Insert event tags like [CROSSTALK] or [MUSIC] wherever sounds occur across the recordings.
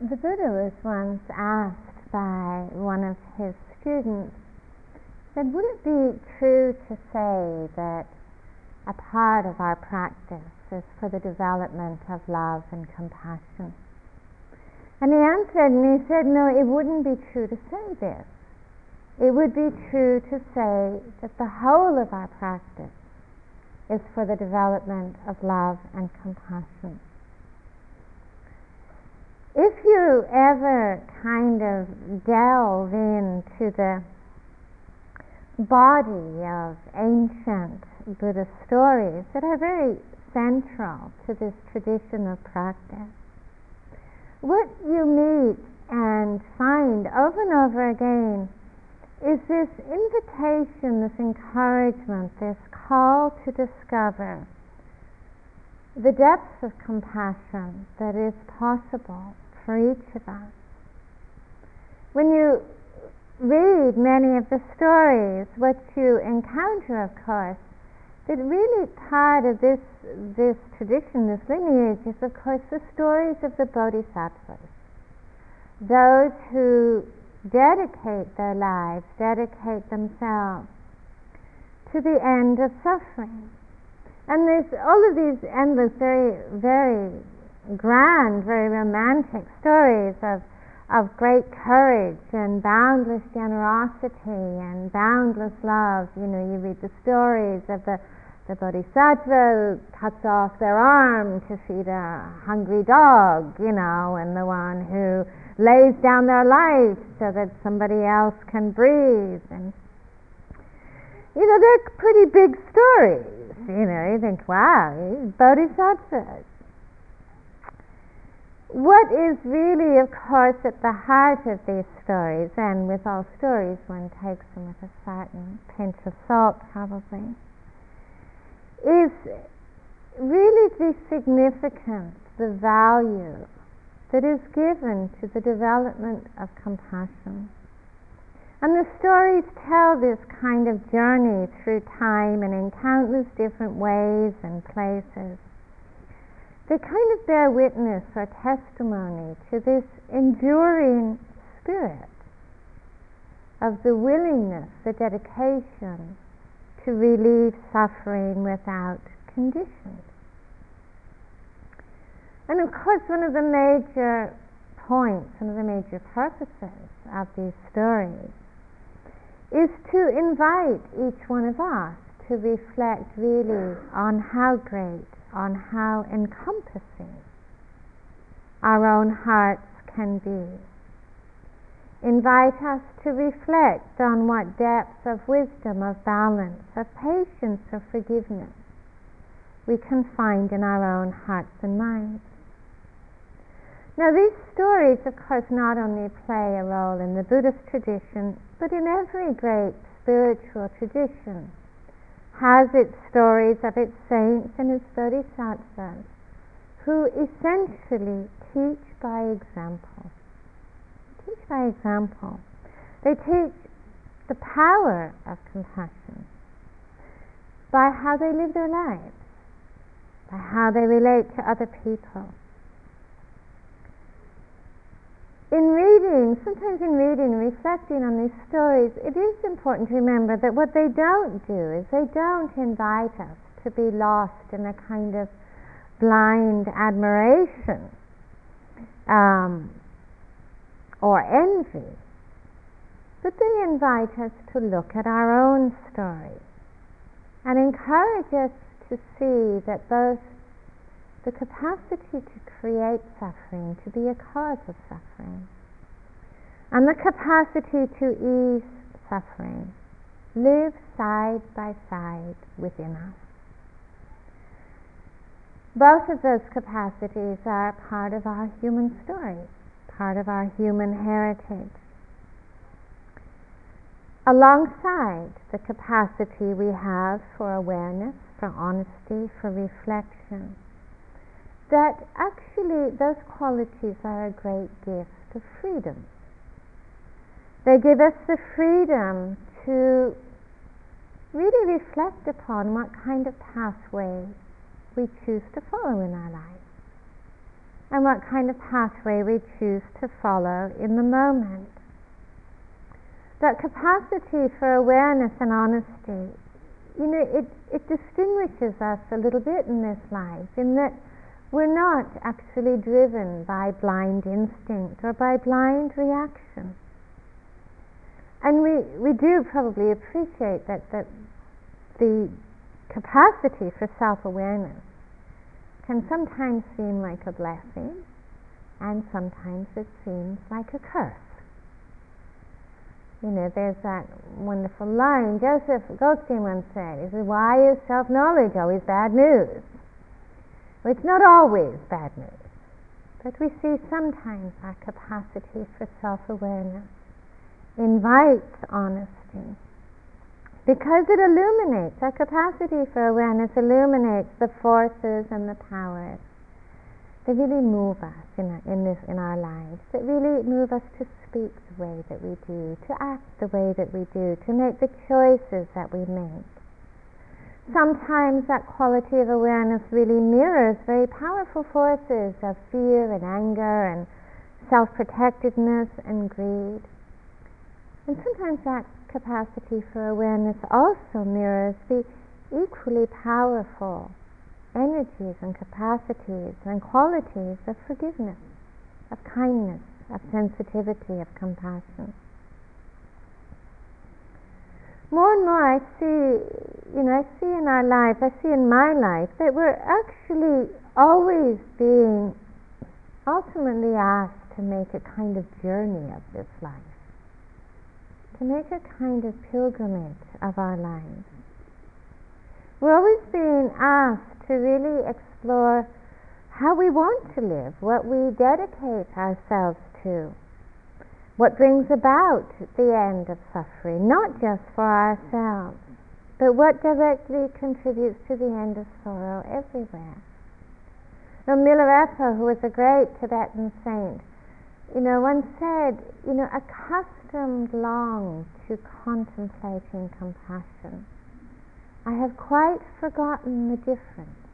The Buddha was once asked by one of his students, said, would it be true to say that a part of our practice is for the development of love and compassion? And he answered and he said, no, it wouldn't be true to say this. It would be true to say that the whole of our practice is for the development of love and compassion if you ever kind of delve into the body of ancient Buddhist stories that are very central to this tradition of practice, what you meet and find over and over again is this invitation, this encouragement, this call to discover the depths of compassion that is possible for each of us. When you read many of the stories, what you encounter, of course, that really part of this this tradition, this lineage, is of course the stories of the bodhisattvas, those who dedicate their lives, dedicate themselves to the end of suffering. And there's all of these endless, very, very grand, very romantic stories of, of great courage and boundless generosity and boundless love. You know, you read the stories of the, the bodhisattva cuts off their arm to feed a hungry dog, you know, and the one who lays down their life so that somebody else can breathe. And, you know, they're pretty big stories you know, you think, wow, bodhisattvas. What is really, of course, at the heart of these stories, and with all stories one takes them with a certain pinch of salt probably, is really the significance, the value that is given to the development of compassion. And the stories tell this kind of journey through time and in countless different ways and places. They kind of bear witness or testimony to this enduring spirit of the willingness, the dedication to relieve suffering without conditions. And of course, one of the major points, one of the major purposes of these stories is to invite each one of us to reflect really on how great, on how encompassing our own hearts can be. Invite us to reflect on what depths of wisdom, of balance, of patience, of forgiveness we can find in our own hearts and minds. Now, these stories, of course, not only play a role in the Buddhist tradition, but in every great spiritual tradition, has its stories of its saints and its bodhisattvas, who essentially teach by example. Teach by example. They teach the power of compassion by how they live their lives, by how they relate to other people in reading, sometimes in reading and reflecting on these stories, it is important to remember that what they don't do is they don't invite us to be lost in a kind of blind admiration um, or envy, but they invite us to look at our own stories and encourage us to see that both the capacity to create suffering, to be a cause of suffering, and the capacity to ease suffering live side by side within us. Both of those capacities are part of our human story, part of our human heritage. Alongside the capacity we have for awareness, for honesty, for reflection, that actually those qualities are a great gift of freedom. They give us the freedom to really reflect upon what kind of pathway we choose to follow in our life. And what kind of pathway we choose to follow in the moment. That capacity for awareness and honesty, you know, it, it distinguishes us a little bit in this life in that we're not actually driven by blind instinct or by blind reaction. And we, we do probably appreciate that, that the capacity for self awareness can sometimes seem like a blessing, and sometimes it seems like a curse. You know, there's that wonderful line Joseph Goldstein once said, is why is self-knowledge always bad news? Well, it's not always bad news, but we see sometimes our capacity for self-awareness invites honesty because it illuminates, our capacity for awareness illuminates the forces and the powers that really move us in, our, in, this, in our lives, that really move us to speak the way that we do, to act the way that we do, to make the choices that we make. Sometimes that quality of awareness really mirrors very powerful forces of fear and anger and self protectiveness and greed. And sometimes that capacity for awareness also mirrors the equally powerful energies and capacities and qualities of forgiveness, of kindness, of sensitivity, of compassion. More and more I see, you know, I see in our life, I see in my life that we're actually always being ultimately asked to make a kind of journey of this life to make a kind of pilgrimage of our lives. We're always being asked to really explore how we want to live, what we dedicate ourselves to, what brings about the end of suffering, not just for ourselves, but what directly contributes to the end of sorrow everywhere. Now, Milarepa, who was a great Tibetan saint, you know, once said, you know, accustomed long to contemplating compassion, I have quite forgotten the difference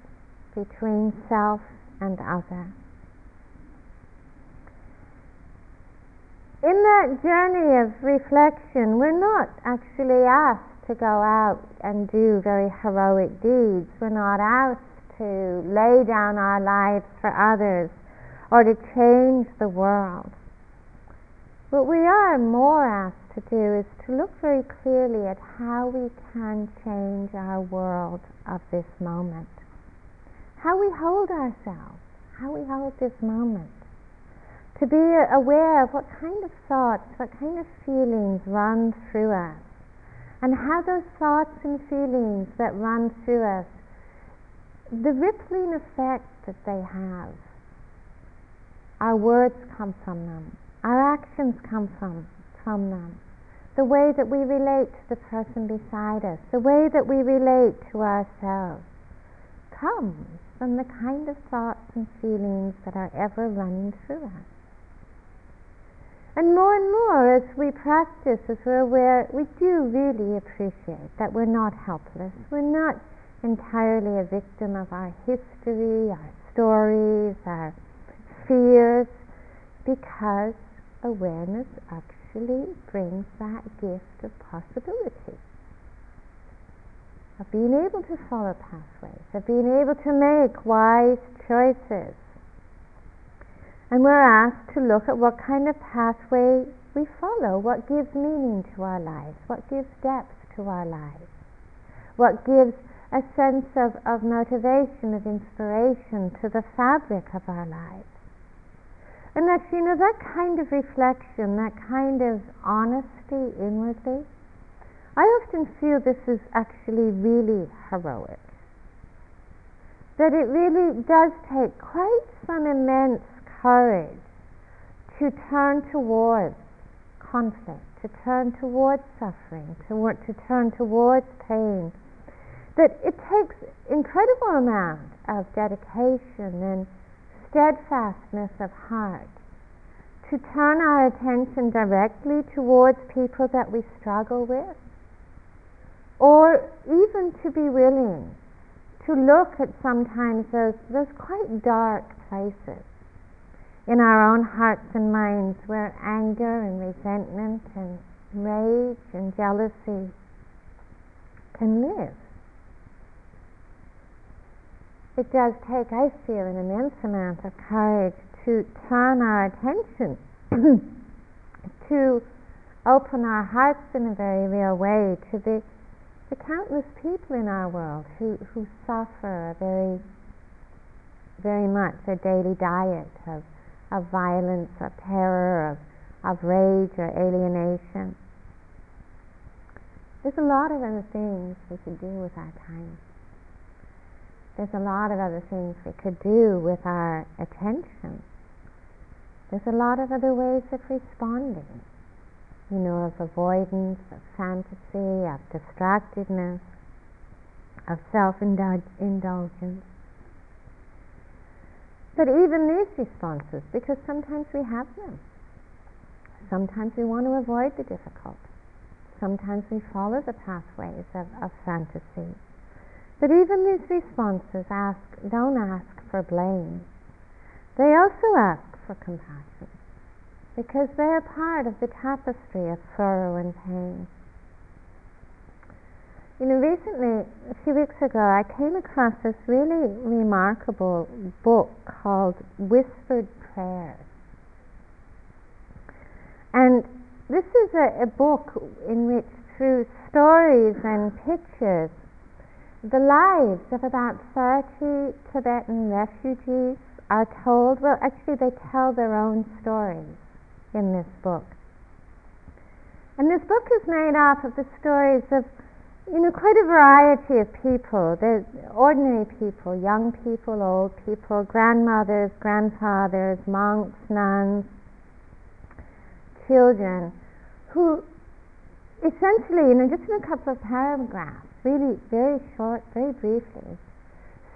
between self and other. In that journey of reflection, we're not actually asked to go out and do very heroic deeds. We're not asked to lay down our lives for others or to change the world. What we are more asked to do is to look very clearly at how we can change our world of this moment. How we hold ourselves, how we hold this moment. To be aware of what kind of thoughts, what kind of feelings run through us, and how those thoughts and feelings that run through us, the rippling effect that they have our words come from them. Our actions come from, from them. The way that we relate to the person beside us, the way that we relate to ourselves, comes from the kind of thoughts and feelings that are ever running through us. And more and more, as we practice, as we're aware, we do really appreciate that we're not helpless. We're not entirely a victim of our history, our stories, our fears because awareness actually brings that gift of possibility of being able to follow pathways, of being able to make wise choices. And we're asked to look at what kind of pathway we follow, what gives meaning to our lives, what gives depth to our lives, what gives a sense of, of motivation, of inspiration to the fabric of our lives. And that, you know, that kind of reflection, that kind of honesty inwardly, I often feel this is actually really heroic. That it really does take quite some immense courage to turn towards conflict, to turn towards suffering, to, to turn towards pain. That it takes incredible amount of dedication and steadfastness of heart, to turn our attention directly towards people that we struggle with, or even to be willing to look at sometimes those, those quite dark places in our own hearts and minds where anger and resentment and rage and jealousy can live. It does take, I feel, an immense amount of courage to turn our attention [CLEARS THROAT] to open our hearts in a very real way to the, the countless people in our world who, who suffer very, very much a daily diet of, of violence, of terror, of, of rage or alienation. There's a lot of other things we could do with our time. There's a lot of other things we could do with our attention. There's a lot of other ways of responding, you know, of avoidance, of fantasy, of distractedness, of self indulgence. But even these responses, because sometimes we have them, sometimes we want to avoid the difficult. Sometimes we follow the pathways of, of fantasy. But even these responses ask, don't ask for blame. They also ask for compassion because they're part of the tapestry of sorrow and pain. You know, recently, a few weeks ago, I came across this really remarkable book called Whispered Prayers. And this is a, a book in which, through stories and pictures, the lives of about 30 Tibetan refugees are told. Well, actually, they tell their own stories in this book. And this book is made up of the stories of, you know, quite a variety of people. There's ordinary people, young people, old people, grandmothers, grandfathers, monks, nuns, children who essentially, you know, just in a couple of paragraphs, really very short, very briefly,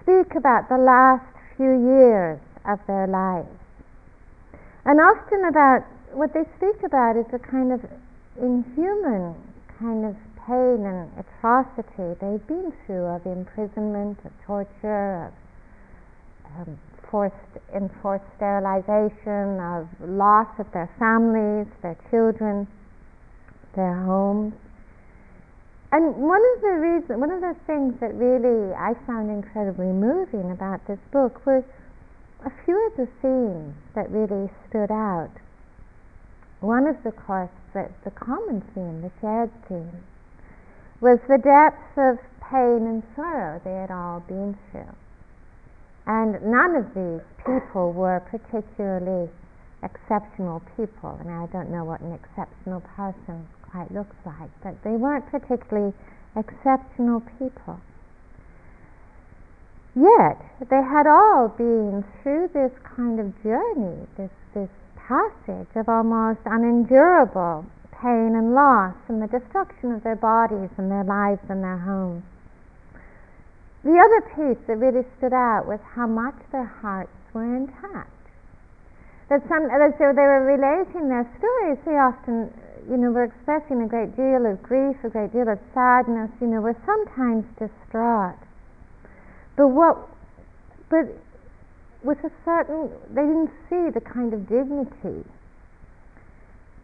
speak about the last few years of their lives. And often about what they speak about is a kind of inhuman kind of pain and atrocity they've been through of imprisonment, of torture, of um, forced enforced sterilization, of loss of their families, their children, their homes. And one of the reasons, one of the things that really I found incredibly moving about this book was a few of the themes that really stood out. One of the course, the, the common theme, the shared theme, was the depths of pain and sorrow they had all been through. And none of these people were particularly exceptional people. Mean, I don't know what an exceptional person quite looks like, but they weren't particularly exceptional people. Yet, they had all been through this kind of journey, this, this passage of almost unendurable pain and loss and the destruction of their bodies and their lives and their homes. The other piece that really stood out was how much their hearts were intact. That some, as they were relating their stories, they often, you know, were expressing a great deal of grief, a great deal of sadness, you know, were sometimes distraught. But what, but with a certain, they didn't see the kind of dignity,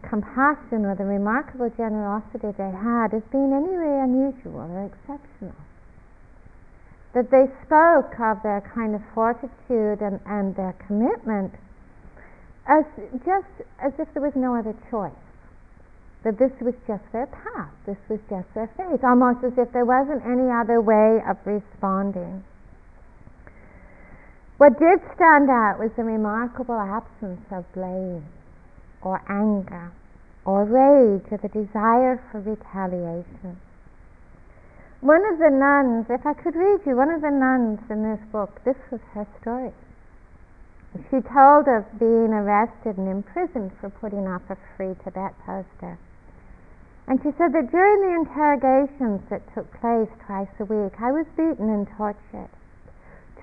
compassion, or the remarkable generosity they had as being any way unusual or exceptional that they spoke of their kind of fortitude and, and their commitment as just as if there was no other choice. That this was just their path, this was just their fate, almost as if there wasn't any other way of responding. What did stand out was the remarkable absence of blame or anger or rage or the desire for retaliation. One of the nuns, if I could read you, one of the nuns in this book, this was her story. She told of being arrested and imprisoned for putting up a free Tibet poster. And she said that during the interrogations that took place twice a week, I was beaten and tortured.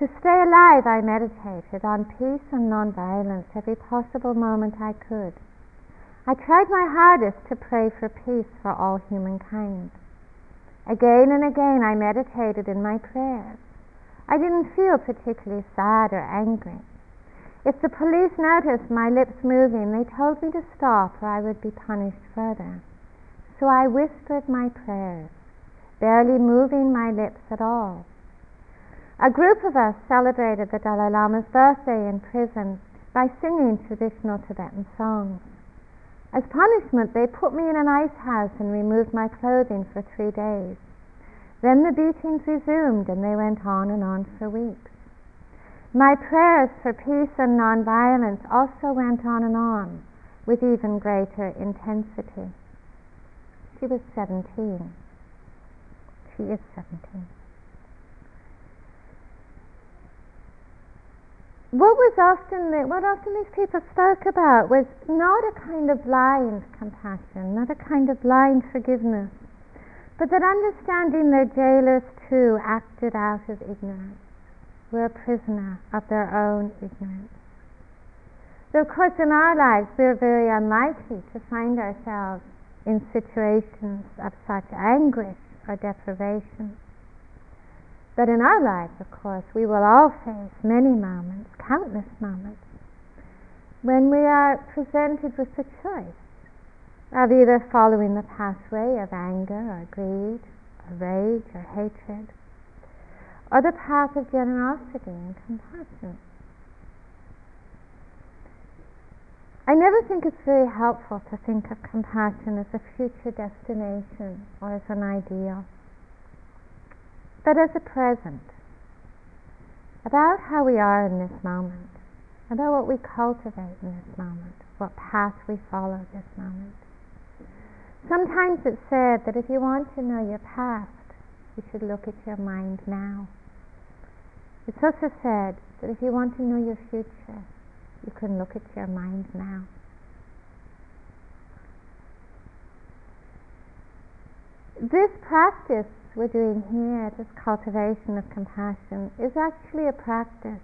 To stay alive, I meditated on peace and nonviolence every possible moment I could. I tried my hardest to pray for peace for all humankind. Again and again I meditated in my prayers. I didn't feel particularly sad or angry. If the police noticed my lips moving, they told me to stop or I would be punished further. So I whispered my prayers, barely moving my lips at all. A group of us celebrated the Dalai Lama's birthday in prison by singing traditional Tibetan songs. As punishment, they put me in an ice house and removed my clothing for three days. Then the beatings resumed and they went on and on for weeks. My prayers for peace and nonviolence also went on and on with even greater intensity. She was 17. She is 17. What was often what often these people spoke about was not a kind of blind compassion, not a kind of blind forgiveness, but that understanding their jailers too acted out of ignorance, were a prisoner of their own ignorance. So of course in our lives we're very unlikely to find ourselves in situations of such anguish or deprivation. But in our lives, of course, we will all face many moments, countless moments, when we are presented with the choice of either following the pathway of anger or greed or rage or hatred, or the path of generosity and compassion. I never think it's very helpful to think of compassion as a future destination or as an ideal but as a present, about how we are in this moment, about what we cultivate in this moment, what path we follow this moment. Sometimes it's said that if you want to know your past, you should look at your mind now. It's also said that if you want to know your future, you can look at your mind now. This practice we're doing here, this cultivation of compassion, is actually a practice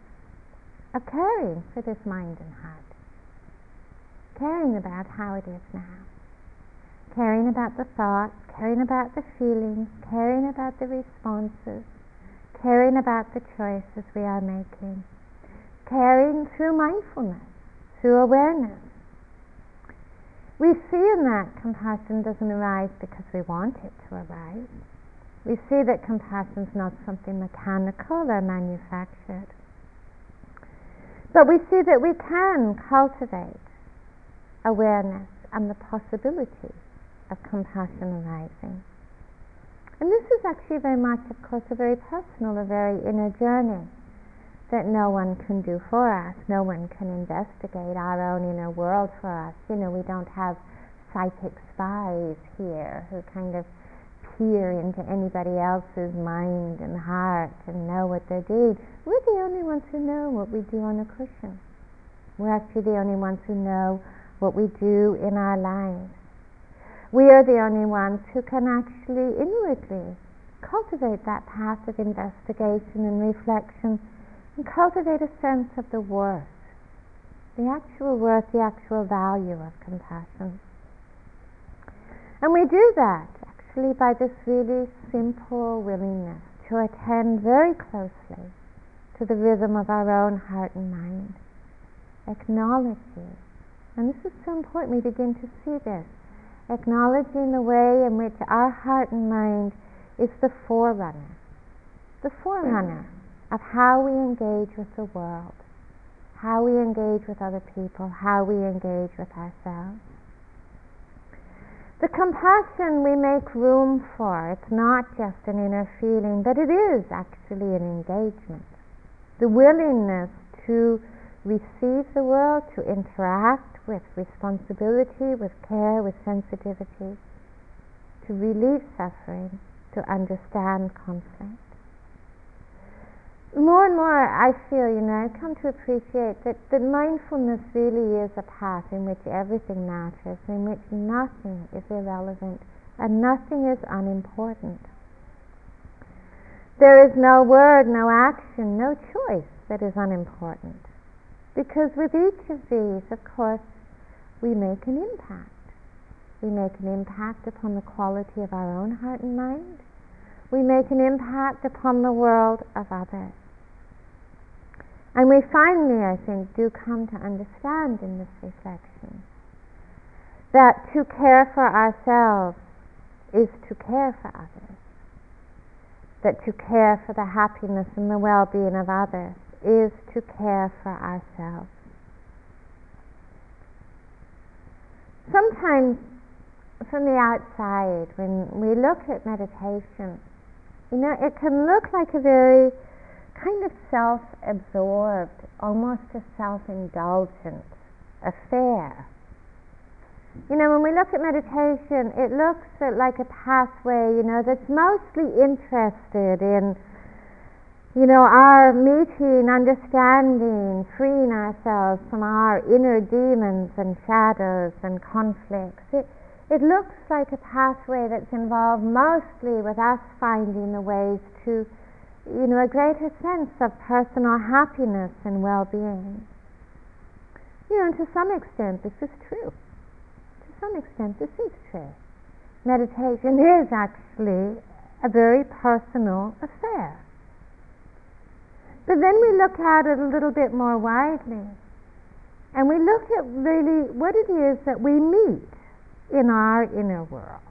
of caring for this mind and heart. Caring about how it is now. Caring about the thoughts, caring about the feelings, caring about the responses, caring about the choices we are making. Caring through mindfulness, through awareness. We see in that compassion doesn't arise because we want it to arise we see that compassion is not something mechanical or manufactured. But we see that we can cultivate awareness and the possibility of compassion arising. And this is actually very much, of course, a very personal, a very inner journey that no one can do for us. No one can investigate our own inner world for us. You know, we don't have psychic spies here who kind of peer into anybody else's mind and heart and know what they're doing. We're the only ones who know what we do on a cushion. We're actually the only ones who know what we do in our lives. We are the only ones who can actually inwardly cultivate that path of investigation and reflection and cultivate a sense of the worth, the actual worth, the actual value of compassion. And we do that actually by this really simple willingness to attend very closely to the rhythm of our own heart and mind. Acknowledging, and this is so important, we begin to see this, acknowledging the way in which our heart and mind is the forerunner, the forerunner of how we engage with the world, how we engage with other people, how we engage with ourselves. The compassion we make room for, it's not just an inner feeling, but it is actually an engagement. The willingness to receive the world, to interact with responsibility, with care, with sensitivity, to relieve suffering, to understand conflict more and more I feel, you know, I come to appreciate that, that mindfulness really is a path in which everything matters, in which nothing is irrelevant and nothing is unimportant. There is no word, no action, no choice that is unimportant. Because with each of these, of course, we make an impact. We make an impact upon the quality of our own heart and mind. We make an impact upon the world of others. And we finally, I think, do come to understand in this reflection that to care for ourselves is to care for others. That to care for the happiness and the well being of others is to care for ourselves. Sometimes from the outside, when we look at meditation, you know, it can look like a very kind of self absorbed, almost a self indulgent affair. You know, when we look at meditation, it looks like a pathway, you know, that's mostly interested in, you know, our meeting, understanding, freeing ourselves from our inner demons and shadows and conflicts. It, it looks like a pathway that's involved mostly with us finding the ways to, you know, a greater sense of personal happiness and well-being. You know, and to some extent this is true. To some extent this is true. Meditation [LAUGHS] is actually a very personal affair. But then we look at it a little bit more widely. And we look at really what it is that we meet in our inner world.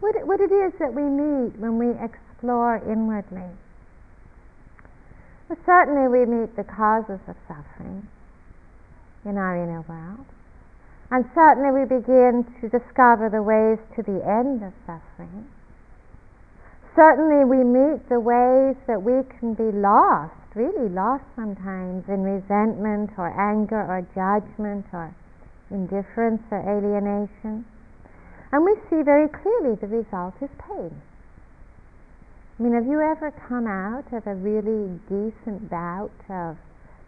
What, what it is that we meet when we explore inwardly. Well, certainly we meet the causes of suffering in our inner world. And certainly we begin to discover the ways to the end of suffering. Certainly we meet the ways that we can be lost, really lost sometimes, in resentment or anger or judgment or indifference or alienation. And we see very clearly the result is pain. I mean, have you ever come out of a really decent bout of,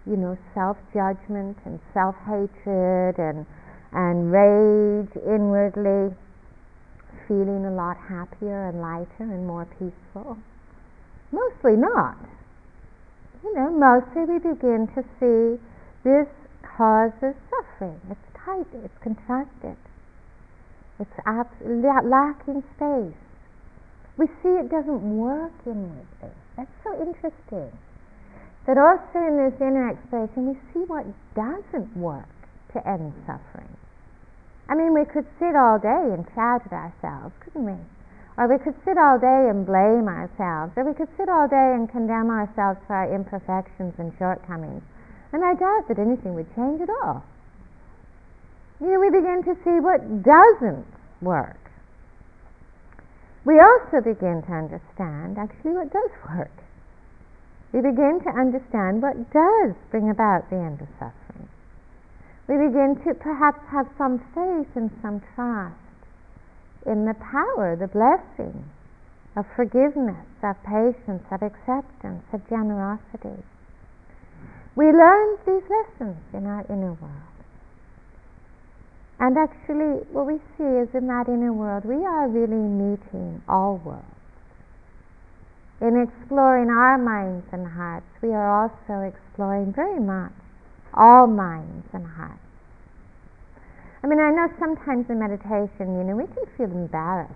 you know, self-judgment and self-hatred and and rage inwardly, feeling a lot happier and lighter and more peaceful? Mostly not. You know, mostly we begin to see this causes suffering. It's tight, it's contracted. It's abs- lacking space. We see it doesn't work inwardly. That's so interesting. That also in this inner exploration, we see what doesn't work to end suffering. I mean, we could sit all day and shout at ourselves, couldn't we? Or we could sit all day and blame ourselves, or we could sit all day and condemn ourselves for our imperfections and shortcomings. And I doubt that anything would change at all you know, we begin to see what doesn't work. We also begin to understand actually what does work. We begin to understand what does bring about the end of suffering. We begin to perhaps have some faith and some trust in the power, the blessing of forgiveness, of patience, of acceptance, of generosity. We learn these lessons in our inner world. And actually, what we see is in that inner world, we are really meeting all worlds. In exploring our minds and hearts, we are also exploring very much all minds and hearts. I mean, I know sometimes in meditation, you know, we can feel embarrassed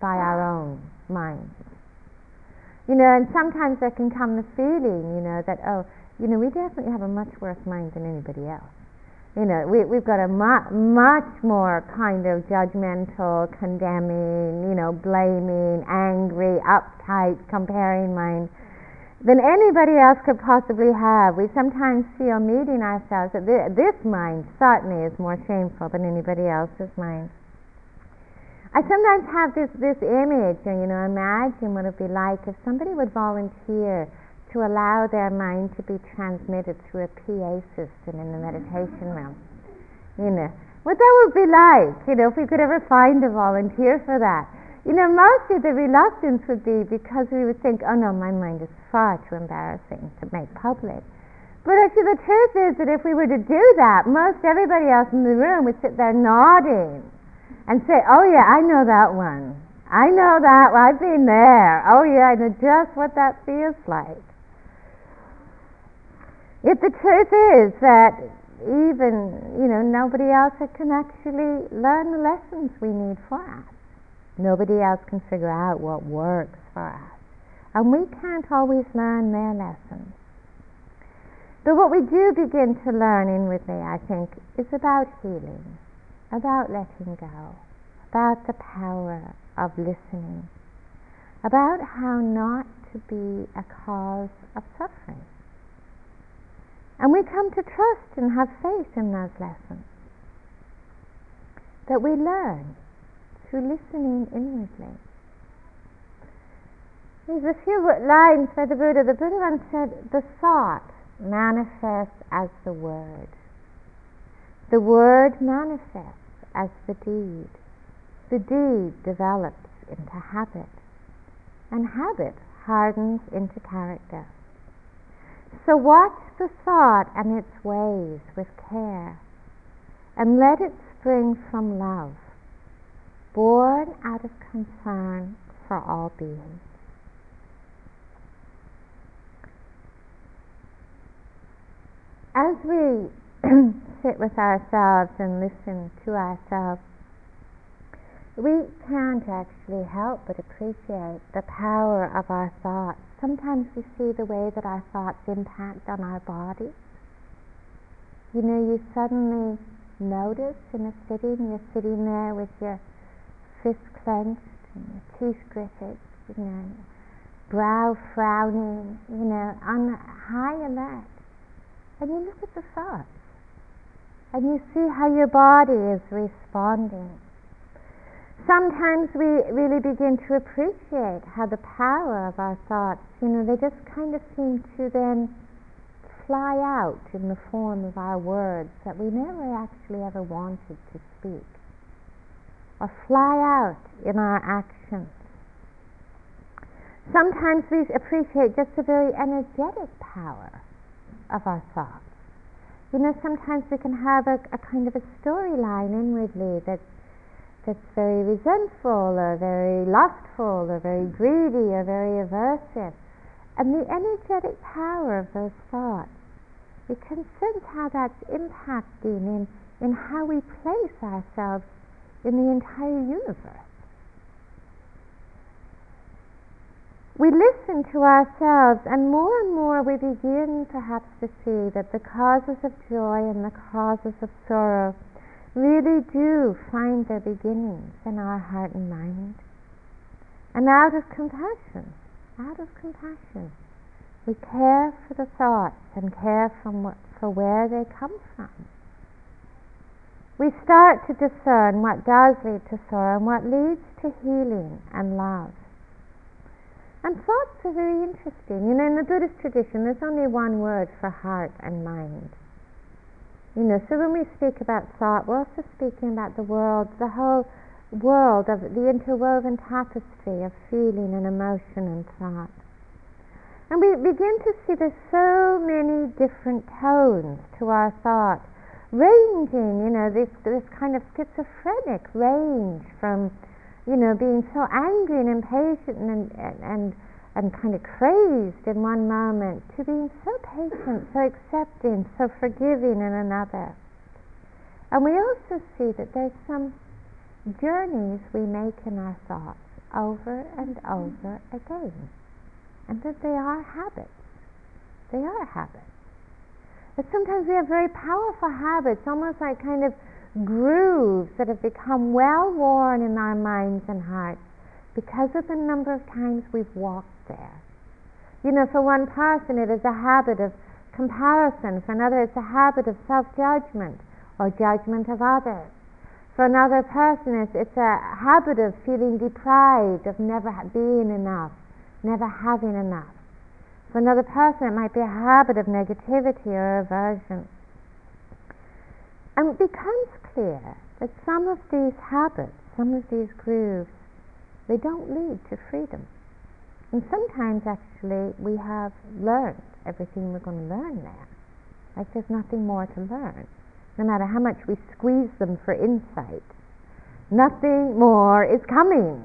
by our own minds. You know, and sometimes there can come the feeling, you know, that, oh, you know, we definitely have a much worse mind than anybody else you know, we, we've got a mu- much more kind of judgmental, condemning, you know, blaming, angry, uptight, comparing mind than anybody else could possibly have. We sometimes feel meeting ourselves that this mind certainly is more shameful than anybody else's mind. I sometimes have this, this image, you know, imagine what it would be like if somebody would volunteer to allow their mind to be transmitted through a PA system in the meditation room. You know, what that would be like, you know, if we could ever find a volunteer for that. You know, mostly the reluctance would be because we would think, oh no, my mind is far too embarrassing to make public. But actually, the truth is that if we were to do that, most everybody else in the room would sit there nodding and say, oh yeah, I know that one. I know that. I've been there. Oh yeah, I know just what that feels like. Yet the truth is that even, you know, nobody else can actually learn the lessons we need for us. Nobody else can figure out what works for us. And we can't always learn their lessons. But what we do begin to learn inwardly, I think, is about healing, about letting go, about the power of listening, about how not to be a cause of suffering. And we come to trust and have faith in those lessons that we learn through listening inwardly. There's a few lines by the Buddha. The Buddha once said, The thought manifests as the word. The word manifests as the deed. The deed develops into habit. And habit hardens into character. So watch the thought and its ways with care, and let it spring from love, born out of concern for all beings. as we [CLEARS THROAT] sit with ourselves and listen to ourselves, we can't actually help but appreciate the power of our thoughts. Sometimes we see the way that our thoughts impact on our body. You know, you suddenly notice in a sitting, you're sitting there with your fists clenched and your teeth gritted, you know, brow frowning, you know, on high alert and you look at the thoughts and you see how your body is responding. Sometimes we really begin to appreciate how the power of our thoughts, you know, they just kind of seem to then fly out in the form of our words that we never actually ever wanted to speak, or fly out in our actions. Sometimes we appreciate just the very energetic power of our thoughts. You know, sometimes we can have a, a kind of a storyline inwardly that's that's very resentful or very lustful or very greedy or very aversive. And the energetic power of those thoughts, we can sense how that's impacting in, in how we place ourselves in the entire universe. we listen to ourselves, and more and more we begin perhaps to see that the causes of joy and the causes of sorrow really do find their beginnings in our heart and mind. And out of compassion, out of compassion, we care for the thoughts and care what, for where they come from. We start to discern what does lead to sorrow and what leads to healing and love. And thoughts are very interesting. You know, in the Buddhist tradition, there's only one word for heart and mind. You know, so when we speak about thought, we're also speaking about the world, the whole world of the interwoven tapestry of feeling and emotion and thought. And we begin to see there's so many different tones to our thought, ranging, you know, this, this kind of schizophrenic range from you know, being so angry and impatient and, and, and kind of crazed in one moment to being so patient, so accepting, so forgiving in another. And we also see that there's some journeys we make in our thoughts over and over again, and that they are habits. They are habits. But sometimes we have very powerful habits, almost like kind of grooves that have become well worn in our minds and hearts because of the number of times we've walked there. You know, for one person, it is a habit of comparison, for another, it's a habit of self judgment or judgment of others. For another person, it's, it's a habit of feeling deprived, of never being enough, never having enough. For another person, it might be a habit of negativity or aversion. And it becomes clear that some of these habits, some of these grooves, they don't lead to freedom. And sometimes actually we have learned everything we're going to learn there. Like there's nothing more to learn. No matter how much we squeeze them for insight, nothing more is coming.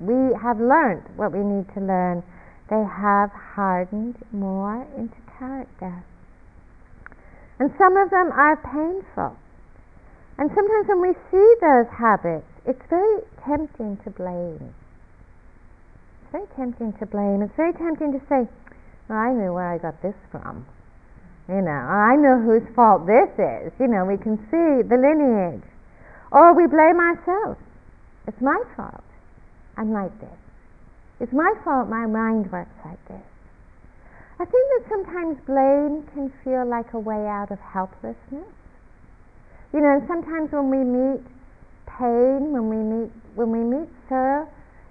We have learned what we need to learn. They have hardened more into character. And some of them are painful. And sometimes when we see those habits, it's very tempting to blame. It's very tempting to blame. It's very tempting to say, well, I knew where I got this from. You know, I know whose fault this is. You know, we can see the lineage. Or we blame ourselves. It's my fault. I'm like this. It's my fault my mind works like this. I think that sometimes blame can feel like a way out of helplessness. You know, and sometimes when we meet pain, when we meet when we meet sorrow,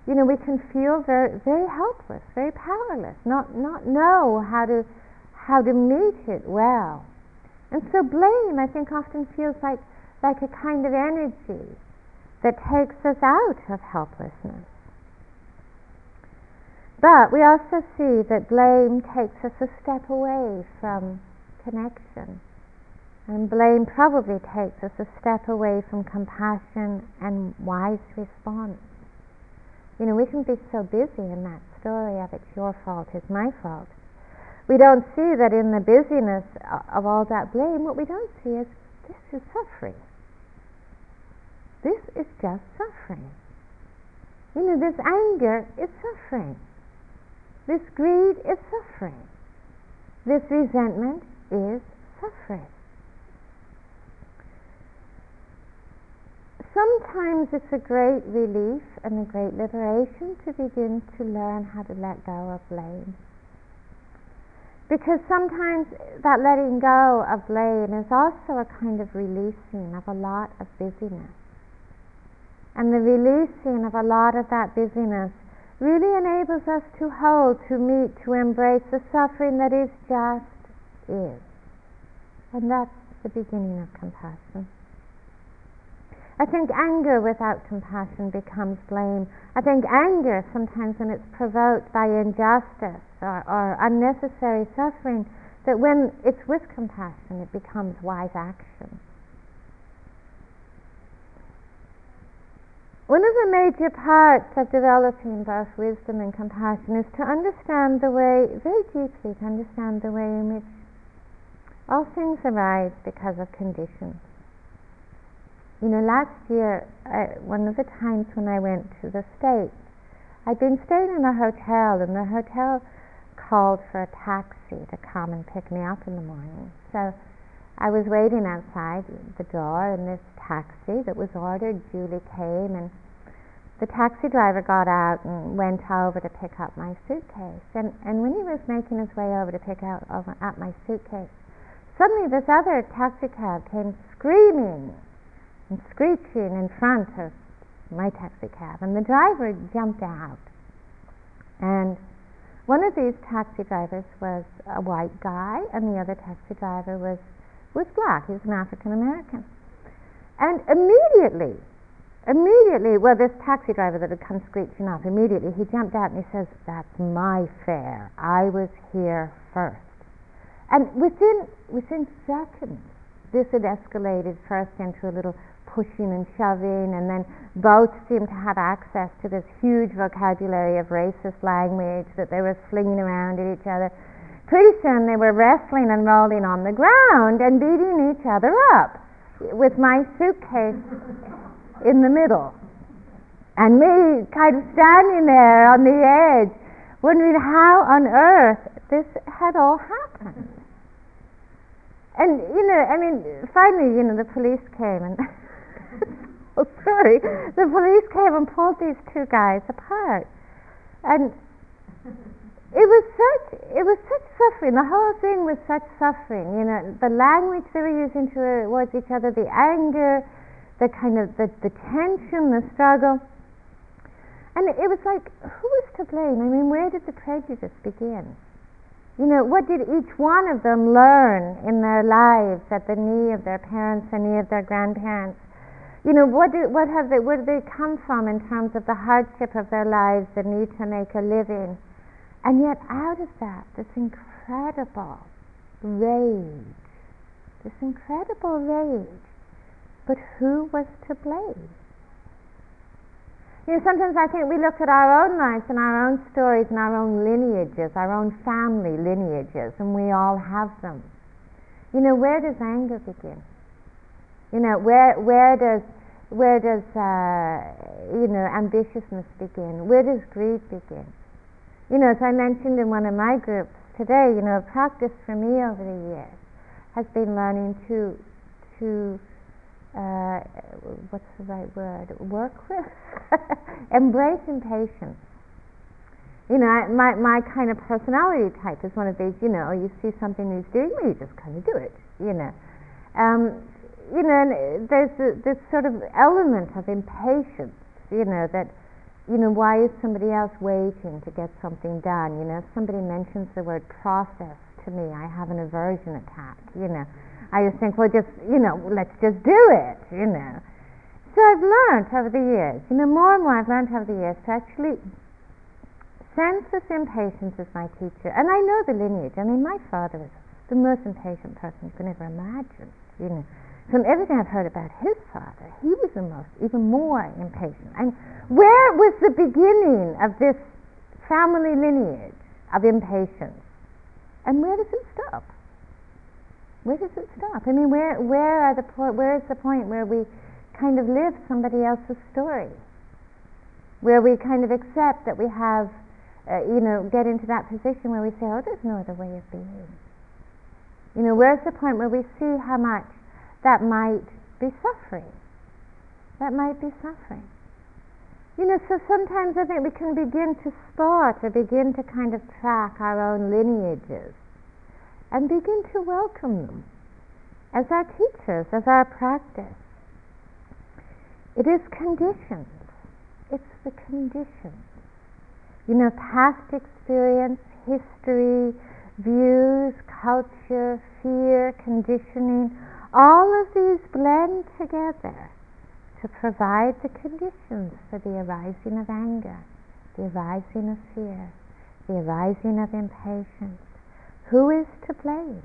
you know, we can feel very very helpless, very powerless, not not know how to how to meet it well. And so blame I think often feels like like a kind of energy that takes us out of helplessness. But we also see that blame takes us a step away from connection. And blame probably takes us a step away from compassion and wise response. You know, we can be so busy in that story of it's your fault, it's my fault. We don't see that in the busyness of all that blame, what we don't see is this is suffering. This is just suffering. You know, this anger is suffering. This greed is suffering. This resentment is suffering. Sometimes it's a great relief and a great liberation to begin to learn how to let go of blame. Because sometimes that letting go of blame is also a kind of releasing of a lot of busyness. And the releasing of a lot of that busyness really enables us to hold, to meet, to embrace the suffering that is just is. And that's the beginning of compassion. I think anger without compassion becomes blame. I think anger, sometimes when it's provoked by injustice or, or unnecessary suffering, that when it's with compassion, it becomes wise action. One of the major parts of developing both wisdom and compassion is to understand the way, very deeply, to understand the way in which all things arise because of conditions. You know, last year, uh, one of the times when I went to the States, I'd been staying in a hotel, and the hotel called for a taxi to come and pick me up in the morning. So I was waiting outside the door, and this taxi that was ordered duly came, and the taxi driver got out and went over to pick up my suitcase. And, and when he was making his way over to pick out over, up my suitcase, suddenly this other taxi cab came screaming and screeching in front of my taxi cab, and the driver jumped out. And one of these taxi drivers was a white guy, and the other taxi driver was was black. He was an African American. And immediately, immediately, well, this taxi driver that had come screeching up, immediately he jumped out and he says, That's my fare. I was here first. And within, within seconds, this had escalated first into a little pushing and shoving, and then both seemed to have access to this huge vocabulary of racist language that they were flinging around at each other. Pretty soon they were wrestling and rolling on the ground and beating each other up with my suitcase in the middle. And me kind of standing there on the edge, wondering how on earth this had all happened. And, you know, I mean, finally, you know, the police came and, [LAUGHS] sorry, the police came and pulled these two guys apart. And it was such it was such suffering. The whole thing was such suffering. You know, the language they were using towards each other, the anger, the kind of the, the tension, the struggle. And it was like, who was to blame? I mean, where did the prejudice begin? You know, what did each one of them learn in their lives at the knee of their parents and knee of their grandparents? You know, what did, what have they, where do they come from in terms of the hardship of their lives, the need to make a living? And yet, out of that, this incredible rage, this incredible rage. But who was to blame? You know, sometimes I think we look at our own lives and our own stories and our own lineages, our own family lineages, and we all have them. You know, where does anger begin? You know, where where does where does uh, you know ambitiousness begin? Where does greed begin? You know, as I mentioned in one of my groups today, you know, practice for me over the years has been learning to to uh, what's the right word? Work with, [LAUGHS] embrace impatience. You know, my my kind of personality type is one of these. You know, you see something he's doing, you just kind of do it. You know, um, you know, uh, there's a, this sort of element of impatience. You know that. You know, why is somebody else waiting to get something done? You know, if somebody mentions the word process to me, I have an aversion attack. You know, I just think, well, just, you know, let's just do it, you know. So I've learned over the years, you know, more and more I've learned over the years to actually sense this impatience as my teacher. And I know the lineage. I mean, my father was the most impatient person you could ever imagine, you know. From everything I've heard about his father, he was the most, even more impatient. And where was the beginning of this family lineage of impatience? And where does it stop? where does it stop? I mean, where where are the po- where is the point where we kind of live somebody else's story, where we kind of accept that we have, uh, you know, get into that position where we say, oh, there's no other way of being. You know, where's the point where we see how much that might be suffering? That might be suffering. You know, so sometimes I think we can begin to spot or begin to kind of track our own lineages and begin to welcome them as our teachers, as our practice. It is conditions. It's the conditions. You know, past experience, history, views, culture, fear, conditioning, all of these blend together to provide the conditions for the arising of anger, the arising of fear, the arising of impatience, who is to blame?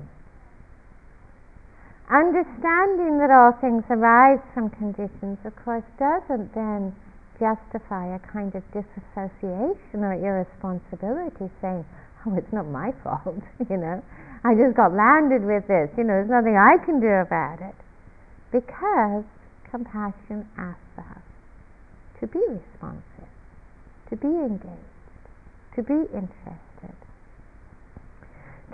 Understanding that all things arise from conditions, of course, doesn't then justify a kind of disassociation or irresponsibility, saying, "Oh, it's not my fault," [LAUGHS] you know. I just got landed with this. You know, there's nothing I can do about it. Because compassion asks us to be responsive, to be engaged, to be interested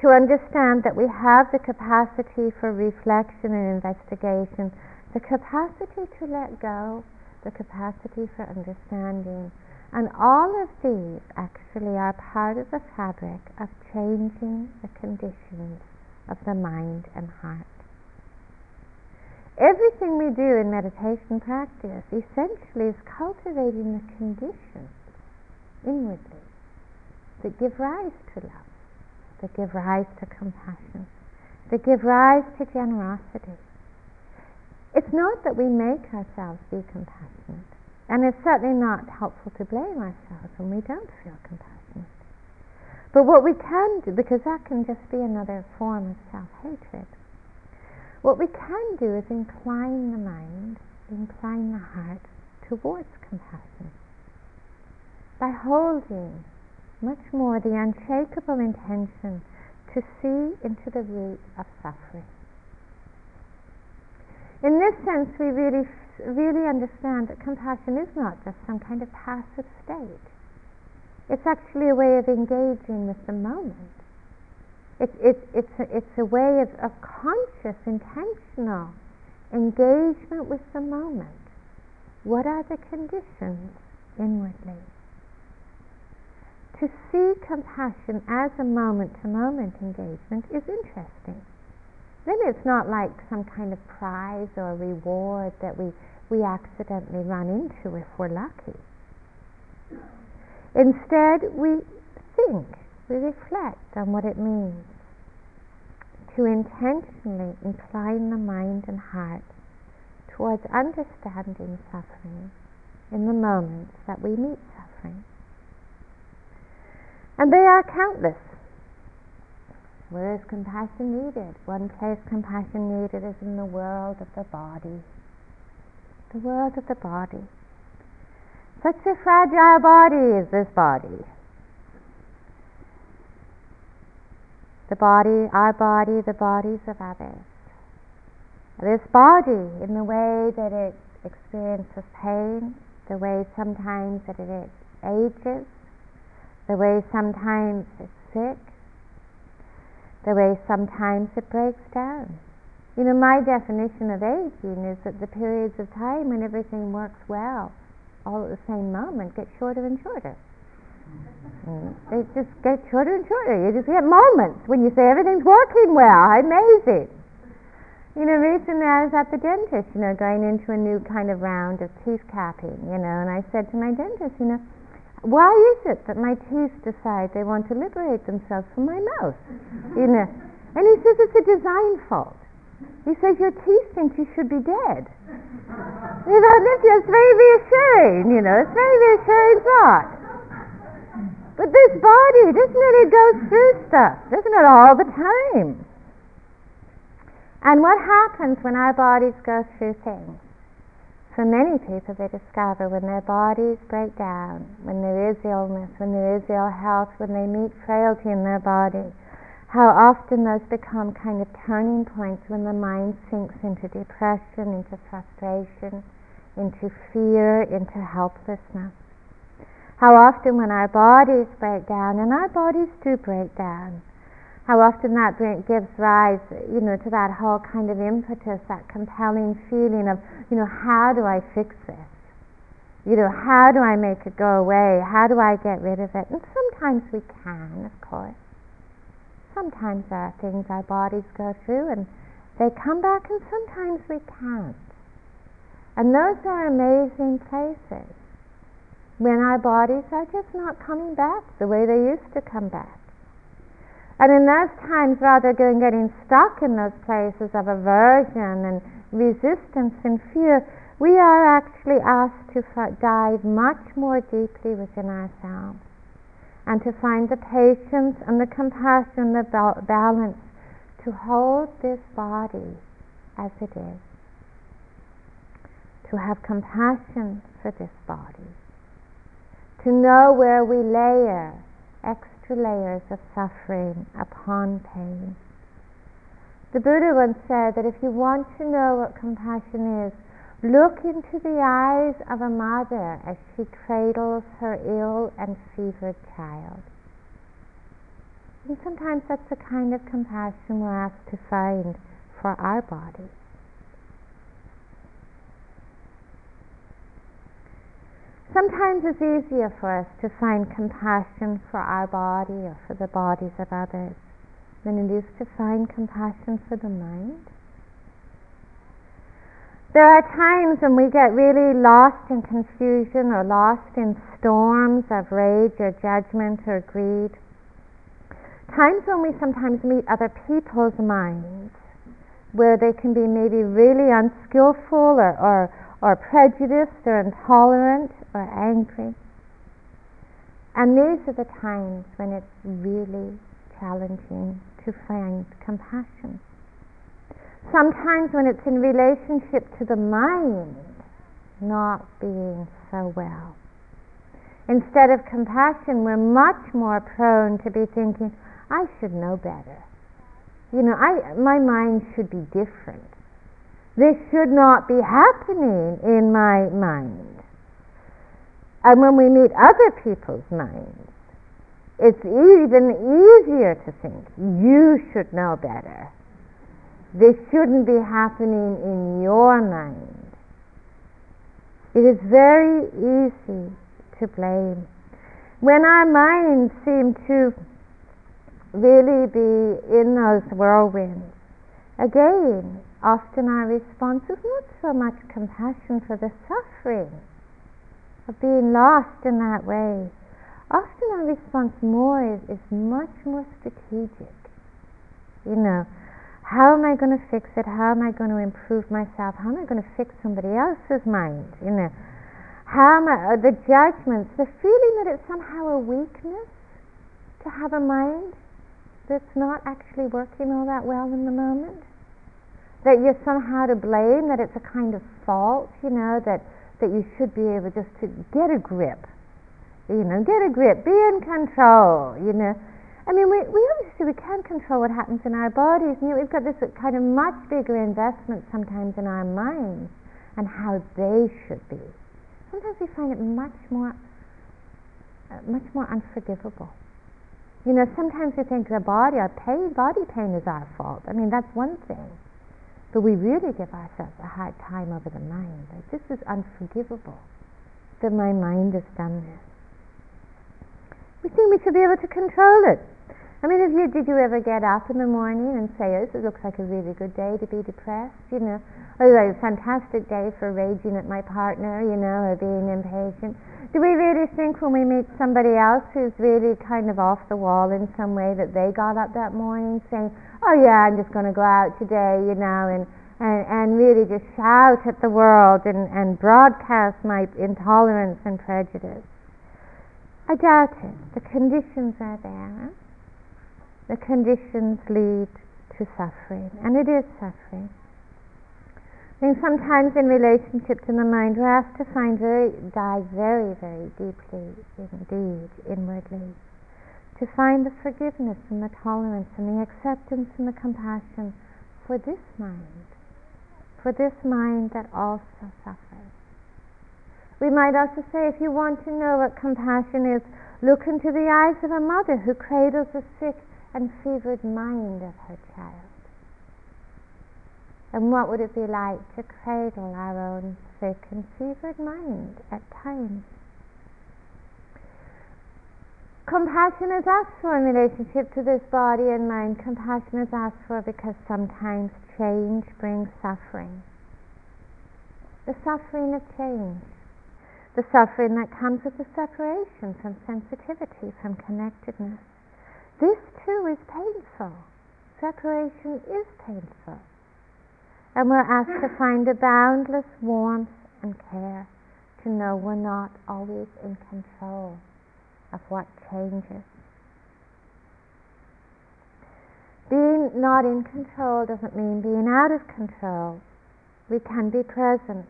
to understand that we have the capacity for reflection and investigation, the capacity to let go, the capacity for understanding. And all of these actually are part of the fabric of changing the conditions of the mind and heart. Everything we do in meditation practice essentially is cultivating the conditions inwardly that give rise to love that give rise to compassion, that give rise to generosity. It's not that we make ourselves be compassionate, and it's certainly not helpful to blame ourselves when we don't feel compassionate. But what we can do, because that can just be another form of self hatred, what we can do is incline the mind, incline the heart towards compassion by holding much more the unshakable intention to see into the root of suffering. In this sense, we really, really understand that compassion is not just some kind of passive state. It's actually a way of engaging with the moment. It's, it's, it's, a, it's a way of, of conscious, intentional engagement with the moment. What are the conditions inwardly? to see compassion as a moment to moment engagement is interesting. Then it's not like some kind of prize or reward that we, we accidentally run into if we're lucky. Instead, we think, we reflect on what it means to intentionally incline the mind and heart towards understanding suffering in the moments that we meet suffering. And they are countless. Where is compassion needed? One place compassion needed is in the world of the body. The world of the body. Such a fragile body is this body. The body, our body, the bodies of others. This body, in the way that it experiences pain, the way sometimes that it ages, the way sometimes it's sick, the way sometimes it breaks down. You know, my definition of aging is that the periods of time when everything works well, all at the same moment, get shorter and shorter. Mm. They just get shorter and shorter. You just get moments when you say everything's working well. Amazing. You know, recently I was at the dentist, you know, going into a new kind of round of teeth capping, you know, and I said to my dentist, you know, why is it that my teeth decide they want to liberate themselves from my mouth? You know, and he says it's a design fault. He says, Your teeth think you should be dead. You know, this is very reassuring, you know, it's very reassuring thought. But this body, doesn't it, it goes through stuff, doesn't it, all the time? And what happens when our bodies go through things? For many people, they discover when their bodies break down, when there is illness, when there is ill health, when they meet frailty in their body, how often those become kind of turning points when the mind sinks into depression, into frustration, into fear, into helplessness. How often when our bodies break down, and our bodies do break down, how often that gives rise, you know, to that whole kind of impetus, that compelling feeling of, you know, how do I fix this? You know, how do I make it go away? How do I get rid of it? And sometimes we can, of course sometimes there are things our bodies go through and they come back and sometimes we can't. And those are amazing places when our bodies are just not coming back the way they used to come back. And in those times, rather than getting stuck in those places of aversion and resistance and fear, we are actually asked to dive much more deeply within ourselves and to find the patience and the compassion, the balance to hold this body as it is, to have compassion for this body, to know where we layer extra layers of suffering upon pain. The Buddha once said that if you want to know what compassion is, Look into the eyes of a mother as she cradles her ill and fevered child. And sometimes that's the kind of compassion we're asked to find for our body. Sometimes it's easier for us to find compassion for our body or for the bodies of others than it is to find compassion for the mind. There are times when we get really lost in confusion or lost in storms of rage or judgment or greed. Times when we sometimes meet other people's minds where they can be maybe really unskillful or, or, or prejudiced or intolerant or angry. And these are the times when it's really challenging to find compassion sometimes when it's in relationship to the mind not being so well. Instead of compassion, we're much more prone to be thinking, I should know better. You know, I, my mind should be different. This should not be happening in my mind. And when we meet other people's minds, it's even easier to think, you should know better this shouldn't be happening in your mind. It is very easy to blame. When our minds seem to really be in those whirlwinds, again, often our response is not so much compassion for the suffering of being lost in that way. Often our response more is, is much more strategic. You know, how am I going to fix it? How am I going to improve myself? How am I going to fix somebody else's mind? You know, how am I, uh, the judgments, the feeling that it's somehow a weakness to have a mind that's not actually working all that well in the moment. That you're somehow to blame, that it's a kind of fault, you know, that, that you should be able just to get a grip. You know, get a grip, be in control, you know I mean, we, we obviously we can't control what happens in our bodies. And we've got this kind of much bigger investment sometimes in our minds and how they should be. Sometimes we find it much more, uh, much more unforgivable. You know, sometimes we think the body, our pain, body pain is our fault. I mean, that's one thing. But we really give ourselves a hard time over the mind. Like, this is unforgivable that my mind has done this. We think we should be able to control it. I mean, you did you ever get up in the morning and say, "Oh, this looks like a really good day to be depressed," you know, Oh, like a fantastic day for raging at my partner, you know, or being impatient? Do we really think when we meet somebody else who's really kind of off the wall in some way that they got up that morning saying, oh yeah, I'm just going to go out today, you know, and, and, and really just shout at the world and, and broadcast my intolerance and prejudice. I doubt it. The conditions are there. The conditions lead to suffering, and it is suffering. I think sometimes in relationship to the mind, we have to find very, dive very, very deeply indeed, inwardly to find the forgiveness and the tolerance and the acceptance and the compassion for this mind, for this mind that also suffers. We might also say, if you want to know what compassion is, look into the eyes of a mother who cradles the sick and fevered mind of her child. And what would it be like to cradle our own sick and fevered mind at times? Compassion is asked for in relationship to this body and mind. Compassion is asked for because sometimes change brings suffering. The suffering of change. The suffering that comes with the separation from sensitivity, from connectedness. This too is painful. Separation is painful. And we're asked to find a boundless warmth and care to know we're not always in control of what changes. Being not in control doesn't mean being out of control. We can be present.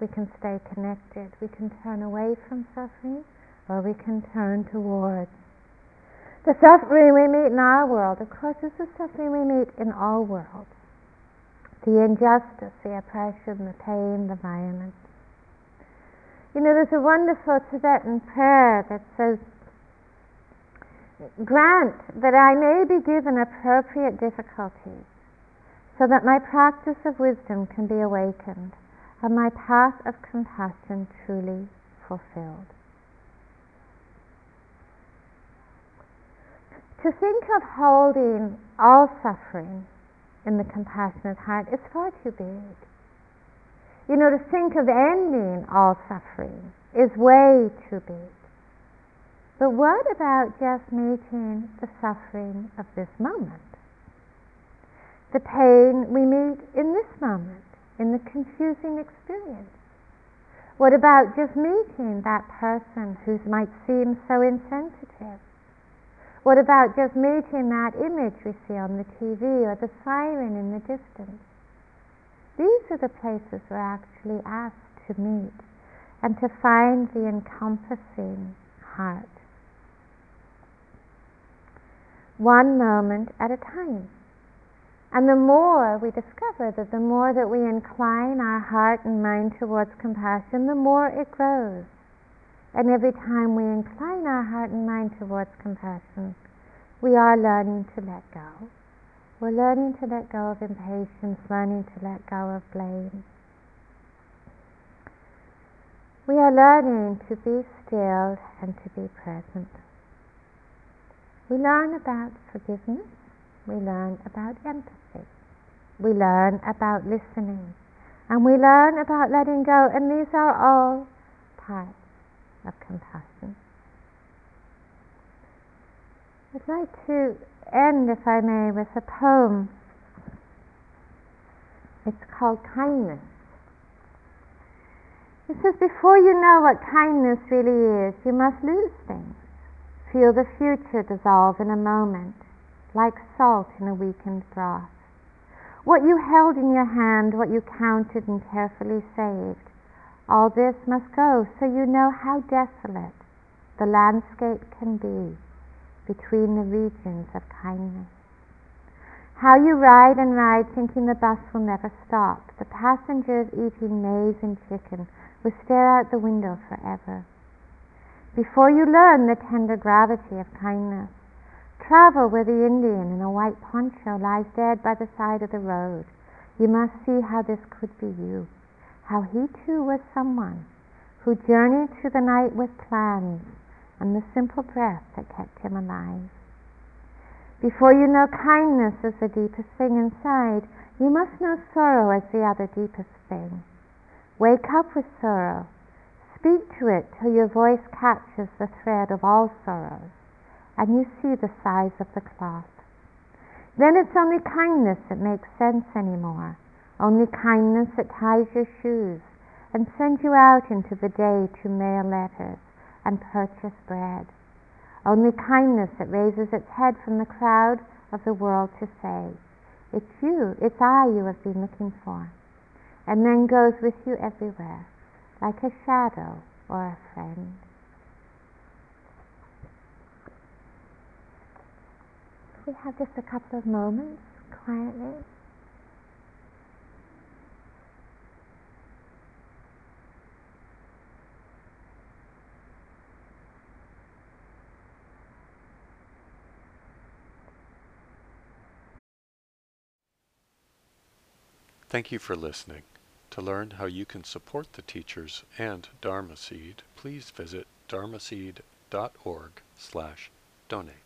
We can stay connected. We can turn away from suffering or we can turn towards. The suffering we meet in our world, of course, is the suffering we meet in all worlds. The injustice, the oppression, the pain, the violence. You know, there's a wonderful Tibetan prayer that says, grant that I may be given appropriate difficulties so that my practice of wisdom can be awakened and my path of compassion truly fulfilled. To think of holding all suffering in the compassionate heart is far too big. You know, to think of ending all suffering is way too big. But what about just meeting the suffering of this moment? The pain we meet in this moment, in the confusing experience. What about just meeting that person who might seem so insensitive? What about just meeting that image we see on the TV or the siren in the distance? These are the places we're actually asked to meet and to find the encompassing heart one moment at a time. And the more we discover that the more that we incline our heart and mind towards compassion, the more it grows. And every time we incline our heart and mind towards compassion, we are learning to let go. We're learning to let go of impatience, learning to let go of blame. We are learning to be still and to be present. We learn about forgiveness, we learn about empathy, we learn about listening, and we learn about letting go, and these are all parts of compassion. I'd like to end, if I may, with a poem. It's called Kindness. It says, Before you know what kindness really is, you must lose things. Feel the future dissolve in a moment, like salt in a weakened broth. What you held in your hand, what you counted and carefully saved, all this must go so you know how desolate the landscape can be between the regions of kindness. How you ride and ride thinking the bus will never stop. The passengers eating maize and chicken will stare out the window forever before you learn the tender gravity of kindness. Travel where the Indian in a white poncho lies dead by the side of the road. you must see how this could be you, how he too was someone who journeyed through the night with plans and the simple breath that kept him alive. Before you know kindness as the deepest thing inside, you must know sorrow as the other deepest thing. Wake up with sorrow. Speak to it till your voice catches the thread of all sorrows and you see the size of the cloth. Then it's only kindness that makes sense anymore, only kindness that ties your shoes and sends you out into the day to mail letters and purchase bread. Only kindness that raises its head from the crowd of the world to say, It's you, it's I you have been looking for, and then goes with you everywhere, like a shadow or a friend. We have just a couple of moments quietly. Thank you for listening. To learn how you can support the teachers and Dharma Seed, please visit dharmaseed.org slash donate.